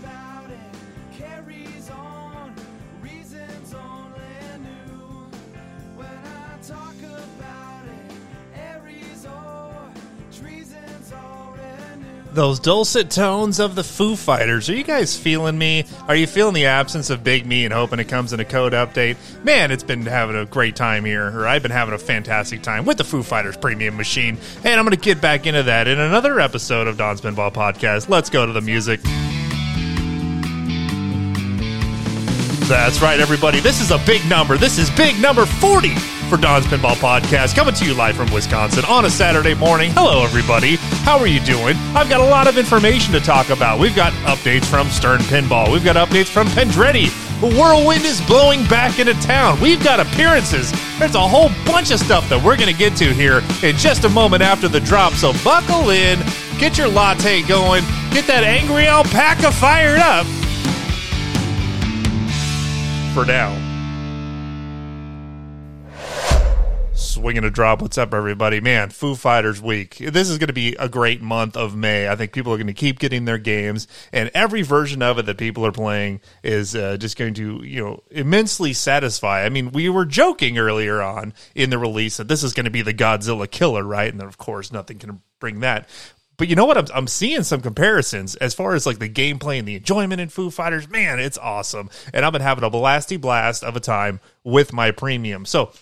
about it carries on. Reasons only new. When I talk about it, Aries or treason's already new. Those dulcet tones of the Foo Fighters. Are you guys feeling me? Are you feeling the absence of Big Me and hoping it comes in a code update? Man, it's been having a great time here, or I've been having a fantastic time with the Foo Fighters Premium Machine. And I'm going to get back into that in another episode of Don's Pinball Podcast. Let's go to the music. That's right, everybody. This is a big number. This is big number 40 for Don's Pinball Podcast, coming to you live from Wisconsin on a Saturday morning. Hello, everybody. How are you doing? I've got a lot of information to talk about. We've got updates from Stern Pinball, we've got updates from Pedretti. The whirlwind is blowing back into town. We've got appearances. There's a whole bunch of stuff that we're going to get to here in just a moment after the drop. So buckle in, get your latte going, get that angry alpaca fired up for now. Swinging a drop. What's up, everybody? Man, Foo Fighters week. This is going to be a great month of May. I think people are going to keep getting their games, and every version of it that people are playing is uh, just going to, you know, immensely satisfy. I mean, we were joking earlier on in the release that this is going to be the Godzilla killer, right? And then, of course, nothing can bring that. But you know what? I'm, I'm seeing some comparisons as far as like the gameplay and the enjoyment in Foo Fighters. Man, it's awesome. And I've been having a blasty blast of a time with my premium. So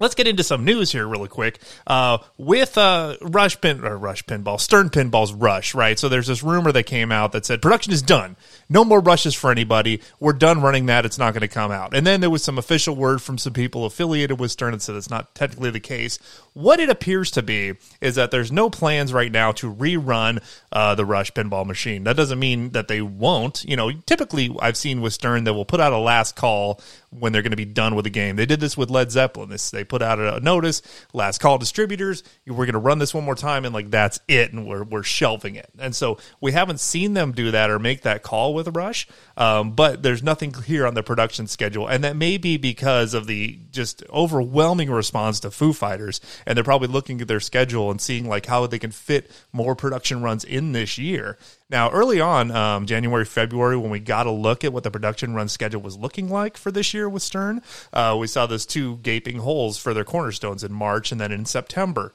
Let's get into some news here really quick. Uh, with uh, Rush Pin or Rush Pinball, Stern Pinball's Rush, right? So there's this rumor that came out that said production is done. No more rushes for anybody. We're done running that. It's not going to come out. And then there was some official word from some people affiliated with Stern that said it's not technically the case. What it appears to be is that there's no plans right now to rerun uh, the Rush Pinball machine. That doesn't mean that they won't. You know, typically I've seen with Stern that will put out a last call when they're going to be done with the game. They did this with Led Zeppelin. This they put out a notice, last call distributors. We're going to run this one more time, and like that's it, and we're we're shelving it. And so we haven't seen them do that or make that call with Rush. Um, but there's nothing here on the production schedule, and that may be because of the just overwhelming response to Foo Fighters, and they're probably looking at their schedule and seeing like how they can fit more production runs in this year. Now, early on, um, January, February, when we got a look at what the production run schedule was looking like for this year with Stern, uh, we saw those two gaping holes for their cornerstones in March and then in September.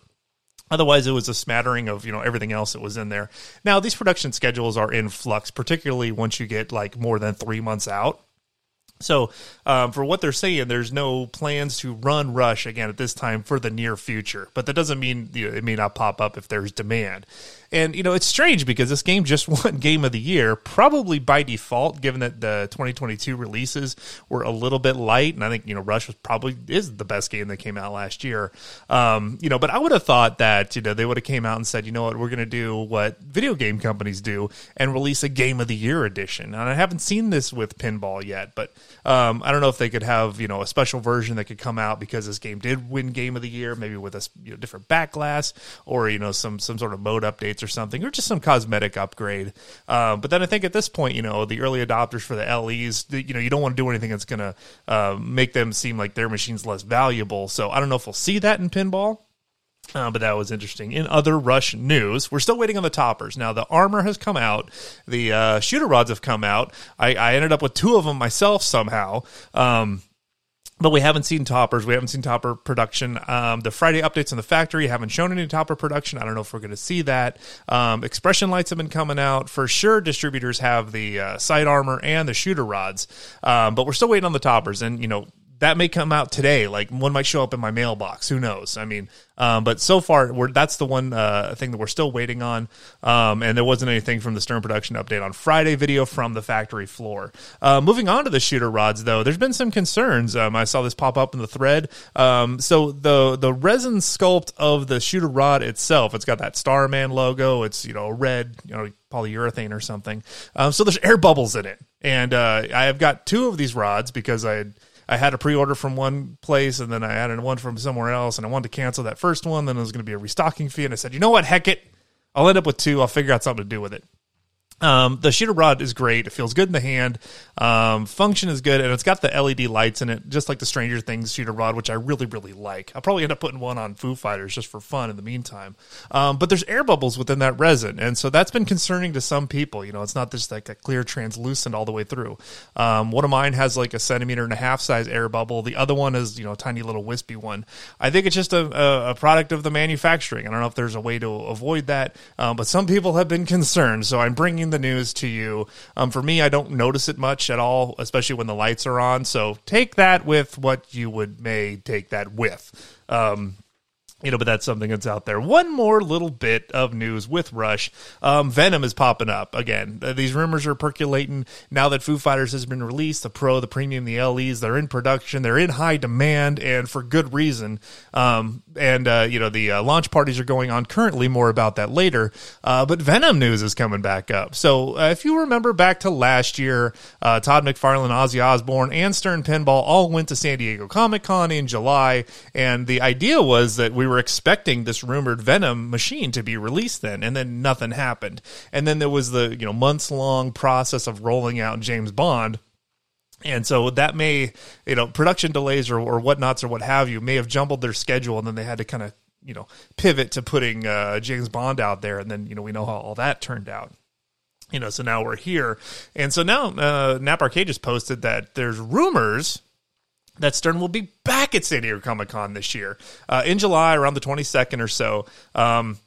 Otherwise, it was a smattering of you know everything else that was in there. Now, these production schedules are in flux, particularly once you get like more than three months out. So, um, for what they're saying, there's no plans to run Rush again at this time for the near future. But that doesn't mean you know, it may not pop up if there's demand. And you know, it's strange because this game just won Game of the Year, probably by default, given that the 2022 releases were a little bit light. And I think you know, Rush was probably is the best game that came out last year. Um, you know, but I would have thought that you know they would have came out and said, you know what, we're going to do what video game companies do and release a Game of the Year edition. And I haven't seen this with Pinball yet, but um, I don't know if they could have you know a special version that could come out because this game did win Game of the Year, maybe with a you know, different back glass or you know some some sort of mode updates or something, or just some cosmetic upgrade. Um, but then I think at this point, you know, the early adopters for the LEs, the, you know, you don't want to do anything that's going to uh, make them seem like their machine's less valuable. So I don't know if we'll see that in pinball. Uh, but that was interesting. In other Rush news, we're still waiting on the toppers. Now, the armor has come out. The uh, shooter rods have come out. I, I ended up with two of them myself somehow. Um, but we haven't seen toppers. We haven't seen topper production. Um, the Friday updates in the factory haven't shown any topper production. I don't know if we're going to see that. Um, expression lights have been coming out for sure. Distributors have the uh, side armor and the shooter rods, um, but we're still waiting on the toppers. And you know that may come out today. Like one might show up in my mailbox. Who knows? I mean, um, but so far, that's the one uh, thing that we're still waiting on. Um, and there wasn't anything from the Stern production update on Friday video from the factory floor. Uh, moving on to the shooter rods, though, there's been some concerns. Um, I saw this pop up in the thread. Um, so the the resin sculpt of the shooter rod itself, it's got that Starman logo. It's you know red, you know polyurethane or something. Um, so there's air bubbles in it, and uh, I have got two of these rods because I. Had, I had a pre-order from one place and then I added one from somewhere else and I wanted to cancel that first one. Then it was going to be a restocking fee. And I said, you know what? Heck it. I'll end up with two. I'll figure out something to do with it. Um, the shooter rod is great. It feels good in the hand. Um, function is good, and it's got the LED lights in it, just like the Stranger Things shooter rod, which I really, really like. I'll probably end up putting one on Foo Fighters just for fun in the meantime. Um, but there's air bubbles within that resin, and so that's been concerning to some people. You know, it's not just like a clear translucent all the way through. Um, one of mine has like a centimeter and a half size air bubble. The other one is you know a tiny little wispy one. I think it's just a, a, a product of the manufacturing. I don't know if there's a way to avoid that, um, but some people have been concerned. So I'm bringing the news to you. Um, for me, I don't notice it much at all, especially when the lights are on. So take that with what you would may take that with. Um, you know, but that's something that's out there. One more little bit of news with Rush. Um, Venom is popping up again. Uh, these rumors are percolating now that Foo Fighters has been released. The Pro, the Premium, the LEs, they're in production. They're in high demand and for good reason. Um, and, uh, you know, the uh, launch parties are going on currently. More about that later. Uh, but Venom news is coming back up. So uh, if you remember back to last year, uh, Todd McFarlane, Ozzy Osbourne, and Stern Pinball all went to San Diego Comic Con in July. And the idea was that we were expecting this rumored Venom machine to be released then, and then nothing happened. And then there was the you know months long process of rolling out James Bond. And so that may, you know, production delays or, or whatnots or what have you may have jumbled their schedule, and then they had to kind of, you know, pivot to putting uh, James Bond out there, and then you know we know how all that turned out you know, so now we're here. And so now uh, Nap Arcade just posted that there's rumors that Stern will be back at San Diego Comic Con this year uh, in July, around the 22nd or so. Um,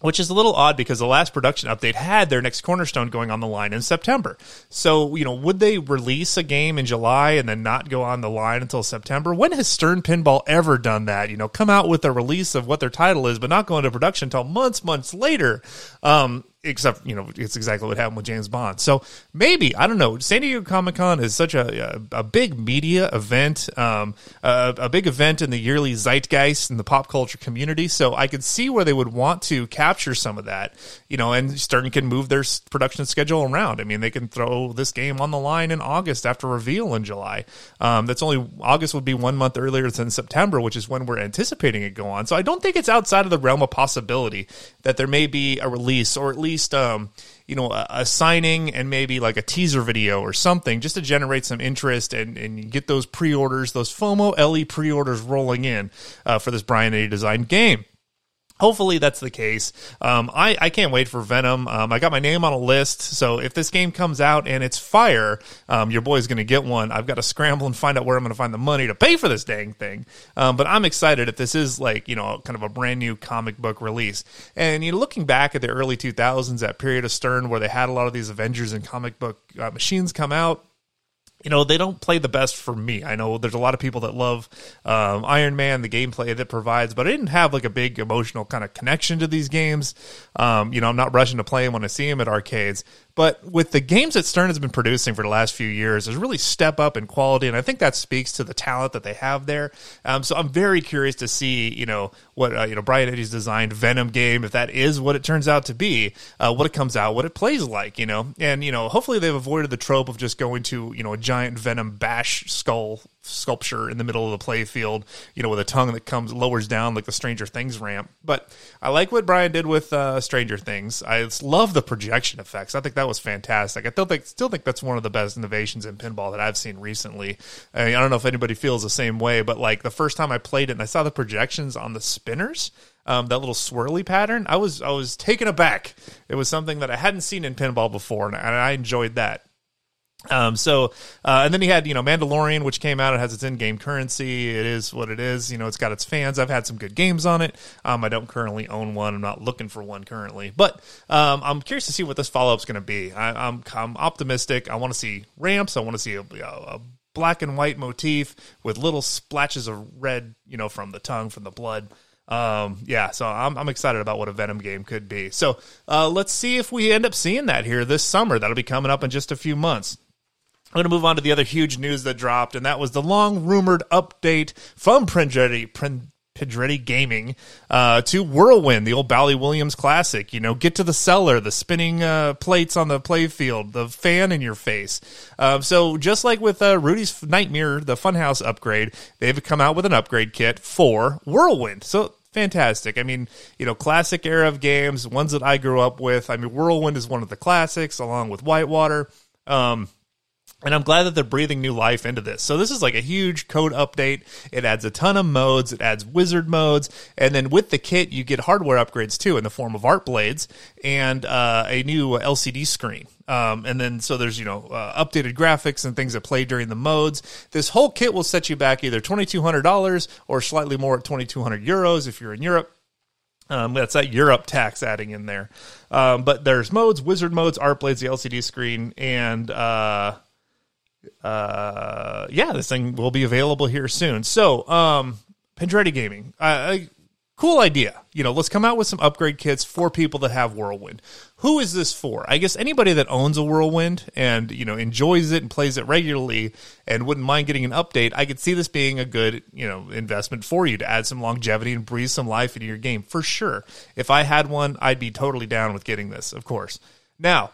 which is a little odd because the last production update had their next cornerstone going on the line in September. So, you know, would they release a game in July and then not go on the line until September? When has Stern Pinball ever done that? You know, come out with a release of what their title is, but not go into production until months, months later. Um, except you know it's exactly what happened with James Bond. So maybe I don't know. San Diego Comic Con is such a, a, a big media event, um, a, a, big event in the yearly zeitgeist in the pop culture community. So I could see where they would want to capture some of that, you know, and Stern can move their production schedule around. I mean, they can throw this game on the line in August after reveal in July. Um, that's only August would be one month earlier than September, which is when we're anticipating it go on. So I don't think it's outside of the realm of possibility that there may be a release or at least least um, you know a, a, signing and maybe like a teaser video or something just to generate some interest and, and get those pre-orders those fomo le pre-orders rolling in uh, for this Brian Eddy designed game Hopefully that's the case. Um, I, I can't wait for Venom. Um, I got my name on a list, so if this game comes out and it's fire, um, your boy's going to get one. I've got to scramble and find out where I'm going to find the money to pay for this dang thing. Um, but I'm excited if this is like you know kind of a brand new comic book release. And you know, looking back at the early 2000s, that period of Stern where they had a lot of these Avengers and comic book uh, machines come out you know they don't play the best for me. I know there's a lot of people that love um, iron man the gameplay that provides but i didn't have like a big emotional kind of connection to these games. Um, you know i'm not rushing to play them when i see them at arcades but with the games that Stern has been producing for the last few years, there's really step up in quality, and I think that speaks to the talent that they have there. Um, so I'm very curious to see, you know, what uh, you know Brian Eddy's designed Venom game, if that is what it turns out to be, uh, what it comes out, what it plays like, you know, and you know, hopefully they've avoided the trope of just going to you know a giant Venom bash skull sculpture in the middle of the play field, you know, with a tongue that comes lowers down like the Stranger Things ramp. But I like what Brian did with uh, Stranger Things. I love the projection effects. I think that was fantastic. I still think still think that's one of the best innovations in pinball that I've seen recently. I, mean, I don't know if anybody feels the same way, but like the first time I played it and I saw the projections on the spinners. Um, that little swirly pattern, I was I was taken aback. It was something that I hadn't seen in pinball before, and I enjoyed that. Um, so, uh, and then he had, you know, Mandalorian, which came out. It has its in-game currency. It is what it is. You know, it's got its fans. I've had some good games on it. Um, I don't currently own one. I'm not looking for one currently, but um, I'm curious to see what this follow-up is going to be. I, am I'm, I'm optimistic. I want to see ramps. I want to see a, a black and white motif with little splashes of red, you know, from the tongue, from the blood. Um, yeah, so I'm, I'm excited about what a Venom game could be. So uh, let's see if we end up seeing that here this summer. That'll be coming up in just a few months. I'm going to move on to the other huge news that dropped, and that was the long rumored update from Pedretti, Pedretti Gaming uh, to Whirlwind, the old Bally Williams classic. You know, get to the cellar, the spinning uh, plates on the playfield, the fan in your face. Uh, so, just like with uh, Rudy's Nightmare, the Funhouse upgrade, they've come out with an upgrade kit for Whirlwind. So, fantastic. I mean, you know, classic era of games, ones that I grew up with. I mean, Whirlwind is one of the classics, along with Whitewater. Um, and I'm glad that they're breathing new life into this. So this is like a huge code update. It adds a ton of modes. It adds wizard modes, and then with the kit, you get hardware upgrades too in the form of art blades and uh, a new LCD screen. Um, and then so there's you know uh, updated graphics and things that play during the modes. This whole kit will set you back either twenty two hundred dollars or slightly more at twenty two hundred euros if you're in Europe. Um, that's that Europe tax adding in there. Um, but there's modes, wizard modes, art blades, the LCD screen, and uh, uh, yeah, this thing will be available here soon. So, um, Pedretti Gaming, uh, cool idea. You know, let's come out with some upgrade kits for people that have Whirlwind. Who is this for? I guess anybody that owns a Whirlwind and you know enjoys it and plays it regularly and wouldn't mind getting an update. I could see this being a good you know investment for you to add some longevity and breathe some life into your game for sure. If I had one, I'd be totally down with getting this. Of course. Now,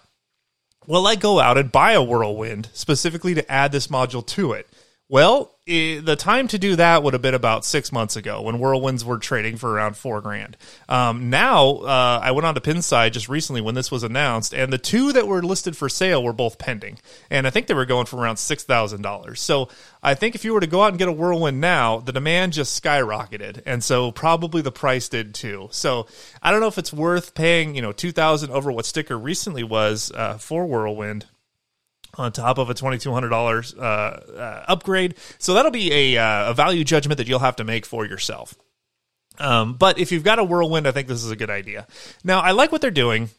will I go out and buy a Whirlwind specifically to add this module to it? Well, i the time to do that would have been about six months ago when Whirlwinds were trading for around four grand. Um, now, uh, I went on to Pinside just recently when this was announced, and the two that were listed for sale were both pending, and I think they were going for around six thousand dollars. So I think if you were to go out and get a Whirlwind now, the demand just skyrocketed, and so probably the price did too. So I don't know if it's worth paying you know two thousand over what sticker recently was uh, for Whirlwind on top of a twenty two hundred dollars uh, uh, upgrade. So that'll be a uh, a value judgment that you'll have to make for yourself. Um, but if you've got a whirlwind, I think this is a good idea. Now, I like what they're doing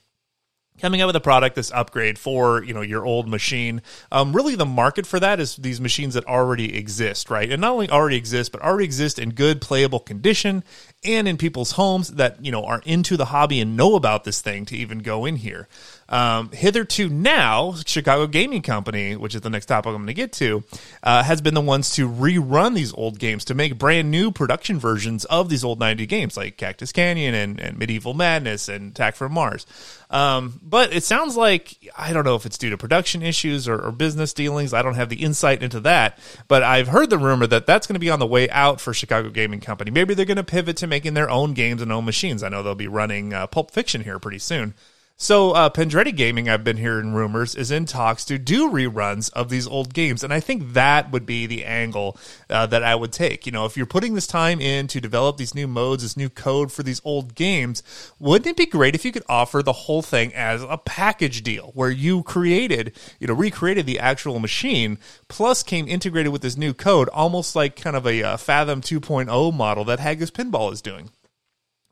coming out with a product this upgrade for you know your old machine um, really the market for that is these machines that already exist right and not only already exist but already exist in good playable condition and in people's homes that you know are into the hobby and know about this thing to even go in here um, hitherto now, Chicago Gaming Company, which is the next topic I'm going to get to, uh, has been the ones to rerun these old games to make brand new production versions of these old 90 games like Cactus Canyon and, and Medieval Madness and Attack from Mars. Um, but it sounds like, I don't know if it's due to production issues or, or business dealings. I don't have the insight into that. But I've heard the rumor that that's going to be on the way out for Chicago Gaming Company. Maybe they're going to pivot to making their own games and own machines. I know they'll be running uh, Pulp Fiction here pretty soon. So, uh, Pedretti Gaming, I've been hearing rumors, is in talks to do reruns of these old games. And I think that would be the angle uh, that I would take. You know, if you're putting this time in to develop these new modes, this new code for these old games, wouldn't it be great if you could offer the whole thing as a package deal where you created, you know, recreated the actual machine, plus came integrated with this new code, almost like kind of a uh, Fathom 2.0 model that Haggis Pinball is doing?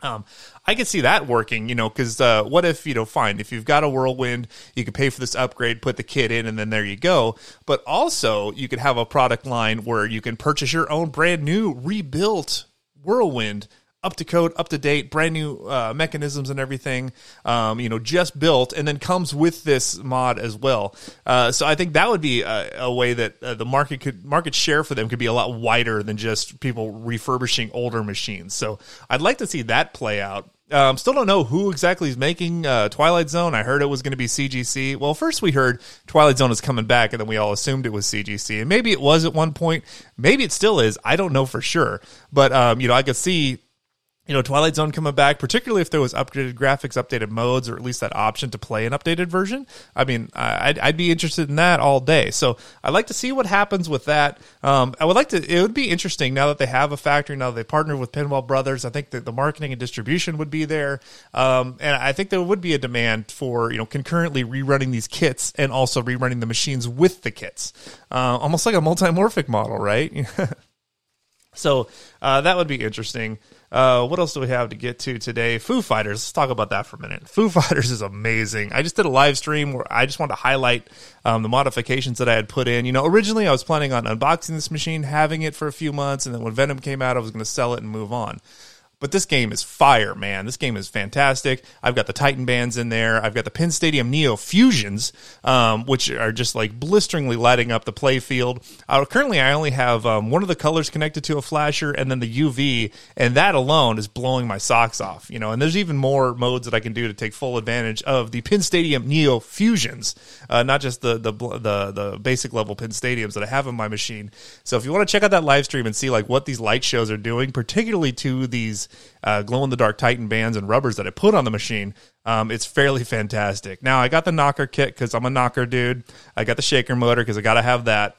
Um, I could see that working, you know, because uh, what if, you know, fine, if you've got a whirlwind, you could pay for this upgrade, put the kit in, and then there you go. But also, you could have a product line where you can purchase your own brand new rebuilt whirlwind up to code, up to date, brand new uh, mechanisms and everything. Um, you know, just built, and then comes with this mod as well. Uh, so I think that would be a, a way that uh, the market could market share for them could be a lot wider than just people refurbishing older machines. So I'd like to see that play out. Um, still don't know who exactly is making uh, Twilight Zone. I heard it was going to be CGC. Well, first we heard Twilight Zone is coming back, and then we all assumed it was CGC. And maybe it was at one point. Maybe it still is. I don't know for sure. But um, you know, I could see you know, Twilight Zone coming back, particularly if there was upgraded graphics, updated modes, or at least that option to play an updated version. I mean, I'd, I'd be interested in that all day. So I'd like to see what happens with that. Um, I would like to, it would be interesting now that they have a factory, now that they partnered with Pinball Brothers. I think that the marketing and distribution would be there. Um, and I think there would be a demand for, you know, concurrently rerunning these kits and also rerunning the machines with the kits. Uh, almost like a multimorphic model, right? so uh, that would be interesting. Uh, what else do we have to get to today? Foo Fighters. Let's talk about that for a minute. Foo Fighters is amazing. I just did a live stream where I just wanted to highlight um, the modifications that I had put in. You know, originally I was planning on unboxing this machine, having it for a few months, and then when Venom came out, I was going to sell it and move on. But this game is fire, man. This game is fantastic. I've got the Titan bands in there. I've got the Pin Stadium Neo Fusions, um, which are just like blisteringly lighting up the play field. Uh, currently, I only have um, one of the colors connected to a flasher and then the UV, and that alone is blowing my socks off. You know, and there's even more modes that I can do to take full advantage of the Pin Stadium Neo Fusions, uh, not just the, the the the basic level Pin Stadiums that I have in my machine. So if you want to check out that live stream and see like what these light shows are doing, particularly to these uh, glow in the dark Titan bands and rubbers that I put on the machine. Um, it's fairly fantastic. Now I got the knocker kit because I'm a knocker dude. I got the shaker motor because I got to have that.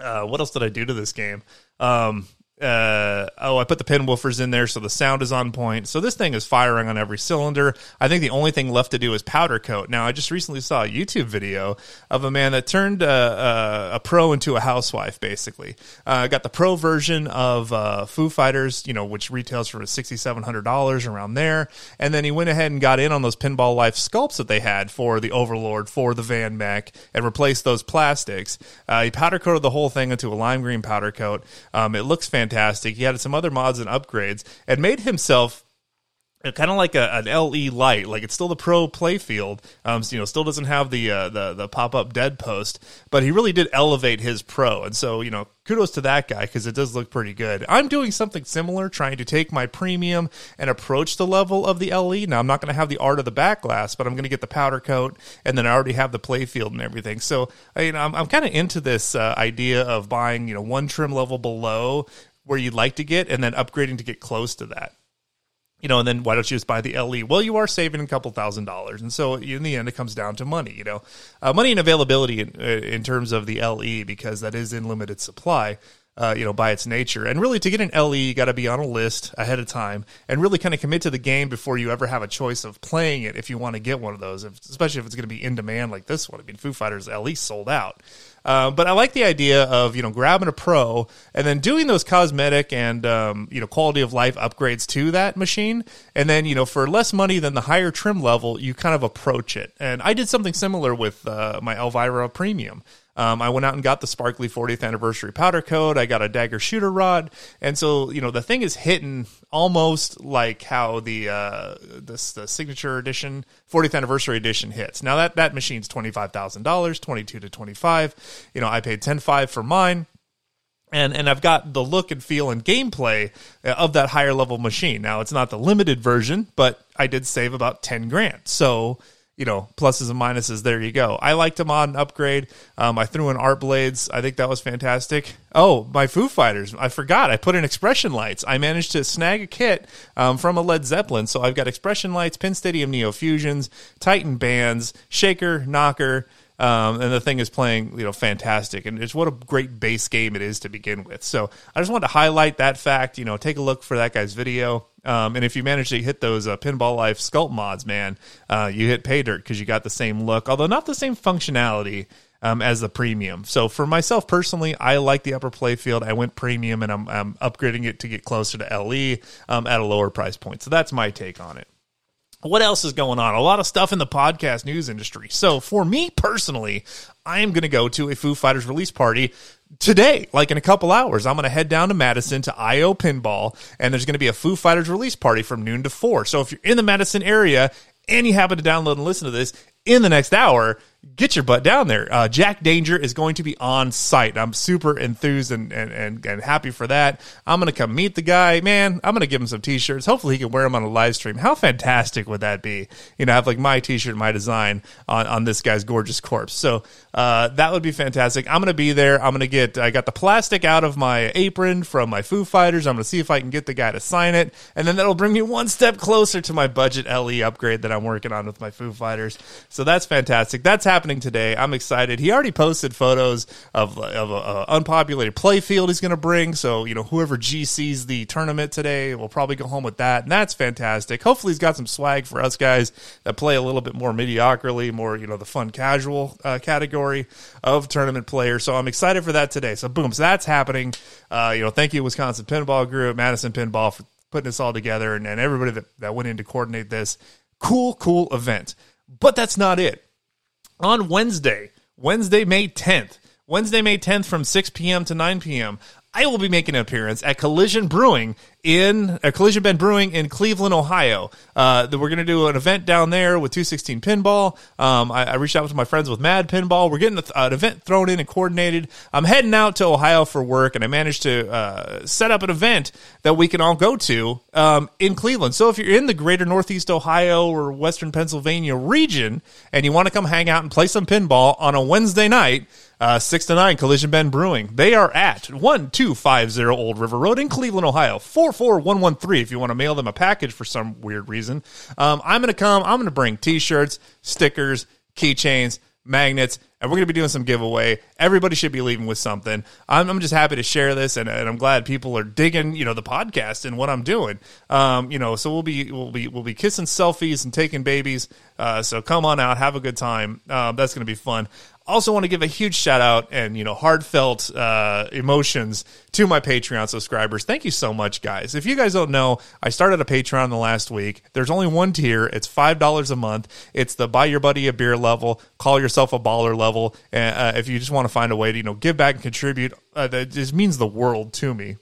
Uh, what else did I do to this game? Um, uh, oh, I put the pin woofers in there so the sound is on point. So this thing is firing on every cylinder. I think the only thing left to do is powder coat. Now, I just recently saw a YouTube video of a man that turned uh, uh, a pro into a housewife, basically. Uh, got the pro version of uh, Foo Fighters, you know, which retails for $6,700 around there. And then he went ahead and got in on those Pinball Life sculpts that they had for the Overlord, for the Van Mech, and replaced those plastics. Uh, he powder coated the whole thing into a lime green powder coat. Um, it looks fantastic fantastic. He had some other mods and upgrades and made himself kind of like a, an LE light, like it's still the pro playfield. Um, so, you know, still doesn't have the uh, the the pop up dead post, but he really did elevate his pro, and so you know, kudos to that guy because it does look pretty good. I'm doing something similar, trying to take my premium and approach the level of the LE. Now, I'm not going to have the art of the back glass, but I'm going to get the powder coat, and then I already have the playfield and everything. So, I, you know, I'm, I'm kind of into this uh, idea of buying, you know, one trim level below where you'd like to get and then upgrading to get close to that you know, and then why don't you just buy the LE? Well, you are saving a couple thousand dollars, and so in the end, it comes down to money. You know, uh, money and availability in, uh, in terms of the LE because that is in limited supply. Uh, you know, by its nature, and really to get an LE, you got to be on a list ahead of time, and really kind of commit to the game before you ever have a choice of playing it. If you want to get one of those, if, especially if it's going to be in demand like this one. I mean, Foo Fighters LE sold out. Uh, but I like the idea of you know grabbing a pro and then doing those cosmetic and um, you know quality of life upgrades to that machine, and then you know for less money than the higher trim level, you kind of approach it. And I did something similar with uh, my Elvira Premium. Um, I went out and got the sparkly 40th anniversary powder coat. I got a dagger shooter rod, and so you know the thing is hitting almost like how the uh, this the signature edition 40th anniversary edition hits. Now that that machine's twenty five thousand dollars, twenty two to twenty five. You know, I paid ten five for mine and and I've got the look and feel and gameplay of that higher level machine. Now it's not the limited version, but I did save about ten grand. So you know, pluses and minuses. There you go. I liked mod and upgrade. Um, I threw in art blades. I think that was fantastic. Oh, my Foo Fighters. I forgot. I put in expression lights. I managed to snag a kit um, from a Led Zeppelin. So I've got expression lights, Pin Stadium Neo Fusions, Titan bands, Shaker, Knocker. Um, and the thing is playing, you know, fantastic, and it's what a great base game it is to begin with. So I just wanted to highlight that fact. You know, take a look for that guy's video. Um, and if you manage to hit those uh, Pinball Life Sculpt mods, man, uh, you hit pay dirt because you got the same look, although not the same functionality um, as the premium. So for myself personally, I like the upper playfield. I went premium and I'm, I'm upgrading it to get closer to LE um, at a lower price point. So that's my take on it what else is going on? A lot of stuff in the podcast news industry. So for me personally, I am going to go to a Foo Fighters release party today, like in a couple hours. I'm going to head down to Madison to IO Pinball, and there's going to be a Foo Fighters release party from noon to four. So if you're in the Madison area and you happen to download and listen to this in the next hour, get your butt down there. Uh, Jack Danger is going to be on site. I'm super enthused and, and, and, and happy for that. I'm going to come meet the guy. Man, I'm going to give him some t-shirts. Hopefully he can wear them on a live stream. How fantastic would that be? You know, I have like my t-shirt, my design on, on this guy's gorgeous corpse. So, uh, that would be fantastic. I'm going to be there. I'm going to get, I got the plastic out of my apron from my Foo Fighters. I'm going to see if I can get the guy to sign it. And then that'll bring me one step closer to my budget LE upgrade that I'm working on with my Foo Fighters. So that's fantastic. That's happening today. I'm excited. He already posted photos of of a, a unpopulated playfield he's going to bring. So you know, whoever GCs the tournament today will probably go home with that, and that's fantastic. Hopefully, he's got some swag for us guys that play a little bit more mediocrity, more you know the fun casual uh, category of tournament players. So I'm excited for that today. So boom, so that's happening. Uh, you know, thank you Wisconsin Pinball Group, Madison Pinball for putting this all together, and, and everybody that, that went in to coordinate this. Cool, cool event. But that's not it. On Wednesday, Wednesday, May 10th, Wednesday, May 10th from 6 p.m. to 9 p.m., I will be making an appearance at Collision Brewing in uh, Collision Bend Brewing in Cleveland, Ohio. Uh, that we're going to do an event down there with 216 Pinball. Um, I, I, reached out to my friends with Mad Pinball. We're getting a, an event thrown in and coordinated. I'm heading out to Ohio for work, and I managed to uh, set up an event that we can all go to um, in Cleveland. So if you're in the greater Northeast Ohio or Western Pennsylvania region and you want to come hang out and play some pinball on a Wednesday night, uh, 6 to 9 Collision Bend Brewing. They are at 1250 Old River Road in Cleveland, Ohio. 4 44113 if you want to mail them a package for some weird reason. Um, I'm going to come. I'm going to bring t shirts, stickers, keychains, magnets, and we're going to be doing some giveaway. Everybody should be leaving with something. I'm, I'm just happy to share this, and, and, I'm glad people are digging, you know, the podcast and what I'm doing. Um, you know, so we'll be we'll be we'll be kissing selfies and taking babies. Uh, so come on out, have a good time. Um, that's going to be fun also want to give a huge shout out and you know heartfelt uh, emotions to my patreon subscribers. Thank you so much guys. If you guys don't know i started a patreon the last week. There's only one tier. It's five dollars a month. It's the buy your buddy a beer level call yourself a baller level. Uh, if you just want to find a way to you know give back and contribute uh, that just means the world to me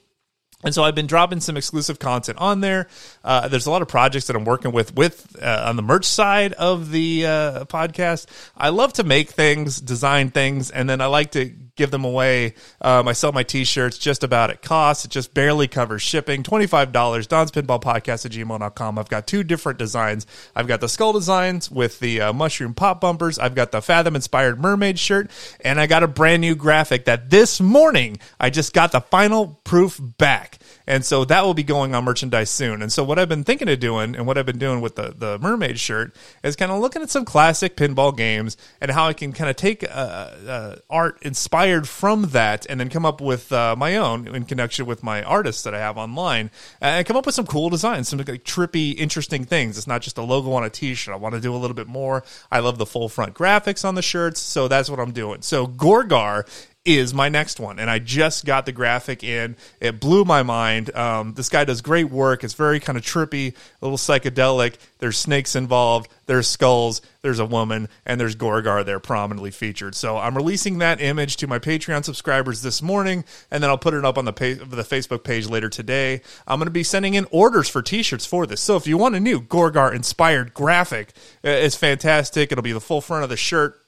and so I've been dropping some exclusive content on there. Uh, there's a lot of projects that I'm working with with uh, on the merch side of the uh, podcast. I love to make things, design things, and then I like to give them away. Um, I sell my t-shirts just about at cost. It just barely covers shipping. $25, Don's Pinball Podcast at gmail.com. I've got two different designs. I've got the skull designs with the uh, mushroom pop bumpers. I've got the Fathom inspired mermaid shirt. And I got a brand new graphic that this morning I just got the final proof back. And so that will be going on merchandise soon. And so what I've been thinking of doing and what I've been doing with the, the mermaid shirt is kind of looking at some classic pinball games and how I can kind of take uh, uh, art inspired from that and then come up with uh, my own in connection with my artists that I have online and come up with some cool designs, some like trippy, interesting things. It's not just a logo on a t-shirt. I want to do a little bit more. I love the full front graphics on the shirts. So that's what I'm doing. So Gorgar is my next one. And I just got the graphic in. It blew my mind. Um, this guy does great work. It's very kind of trippy, a little psychedelic. There's snakes involved, there's skulls, there's a woman, and there's Gorgar there prominently featured. So I'm releasing that image to my Patreon subscribers this morning, and then I'll put it up on the, page, the Facebook page later today. I'm going to be sending in orders for t shirts for this. So if you want a new Gorgar inspired graphic, it's fantastic. It'll be the full front of the shirt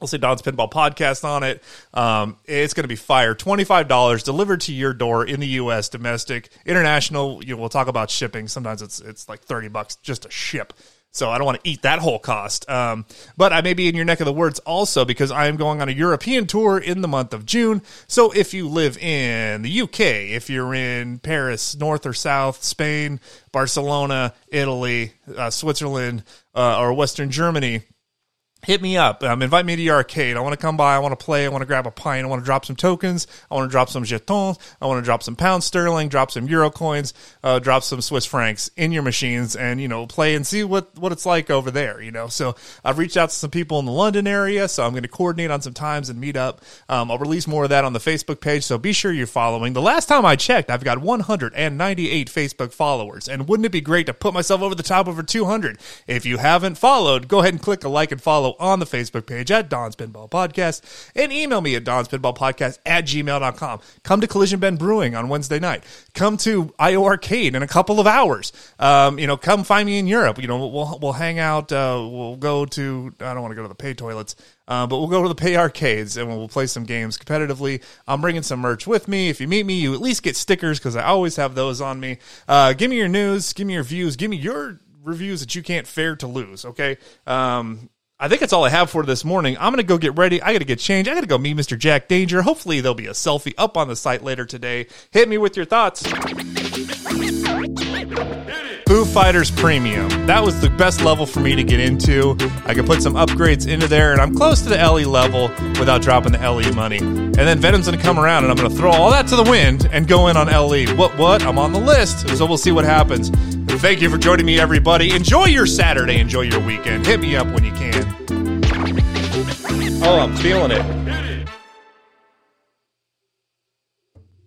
We'll say Don's Pinball Podcast on it. Um, it's going to be fire. $25 delivered to your door in the U.S., domestic, international. You know, we'll talk about shipping. Sometimes it's it's like 30 bucks just to ship. So I don't want to eat that whole cost. Um, but I may be in your neck of the woods also because I am going on a European tour in the month of June. So if you live in the UK, if you're in Paris, North or South, Spain, Barcelona, Italy, uh, Switzerland, uh, or Western Germany, hit me up. Um, invite me to your arcade. I want to come by. I want to play. I want to grab a pint. I want to drop some tokens. I want to drop some jetons. I want to drop some pound sterling, drop some euro coins, uh, drop some Swiss francs in your machines and, you know, play and see what, what it's like over there, you know. So I've reached out to some people in the London area. So I'm going to coordinate on some times and meet up. Um, I'll release more of that on the Facebook page. So be sure you're following. The last time I checked, I've got 198 Facebook followers. And wouldn't it be great to put myself over the top over 200? If you haven't followed, go ahead and click a like and follow on the Facebook page at Don's Pinball Podcast and email me at Don's Pinball Podcast at gmail.com. Come to Collision Bend Brewing on Wednesday night. Come to IO Arcade in a couple of hours. Um, you know, come find me in Europe. You know, we'll, we'll hang out. Uh, we'll go to, I don't want to go to the pay toilets. Uh, but we'll go to the pay arcades and we'll play some games competitively. I'm bringing some merch with me. If you meet me, you at least get stickers because I always have those on me. Uh, give me your news, give me your views, give me your reviews that you can't fare to lose. Okay. Um, I think that's all I have for this morning. I'm going to go get ready. I got to get changed. I got to go meet Mr. Jack Danger. Hopefully, there'll be a selfie up on the site later today. Hit me with your thoughts. Foo Fighters Premium. That was the best level for me to get into. I could put some upgrades into there, and I'm close to the LE level without dropping the LE money. And then Venom's to come around, and I'm to throw all that to the wind and go in on LE. What, what? I'm on the list, so we'll see what happens. Thank you for joining me, everybody. Enjoy your Saturday. Enjoy your weekend. Hit me up when you can. Oh, I'm feeling it.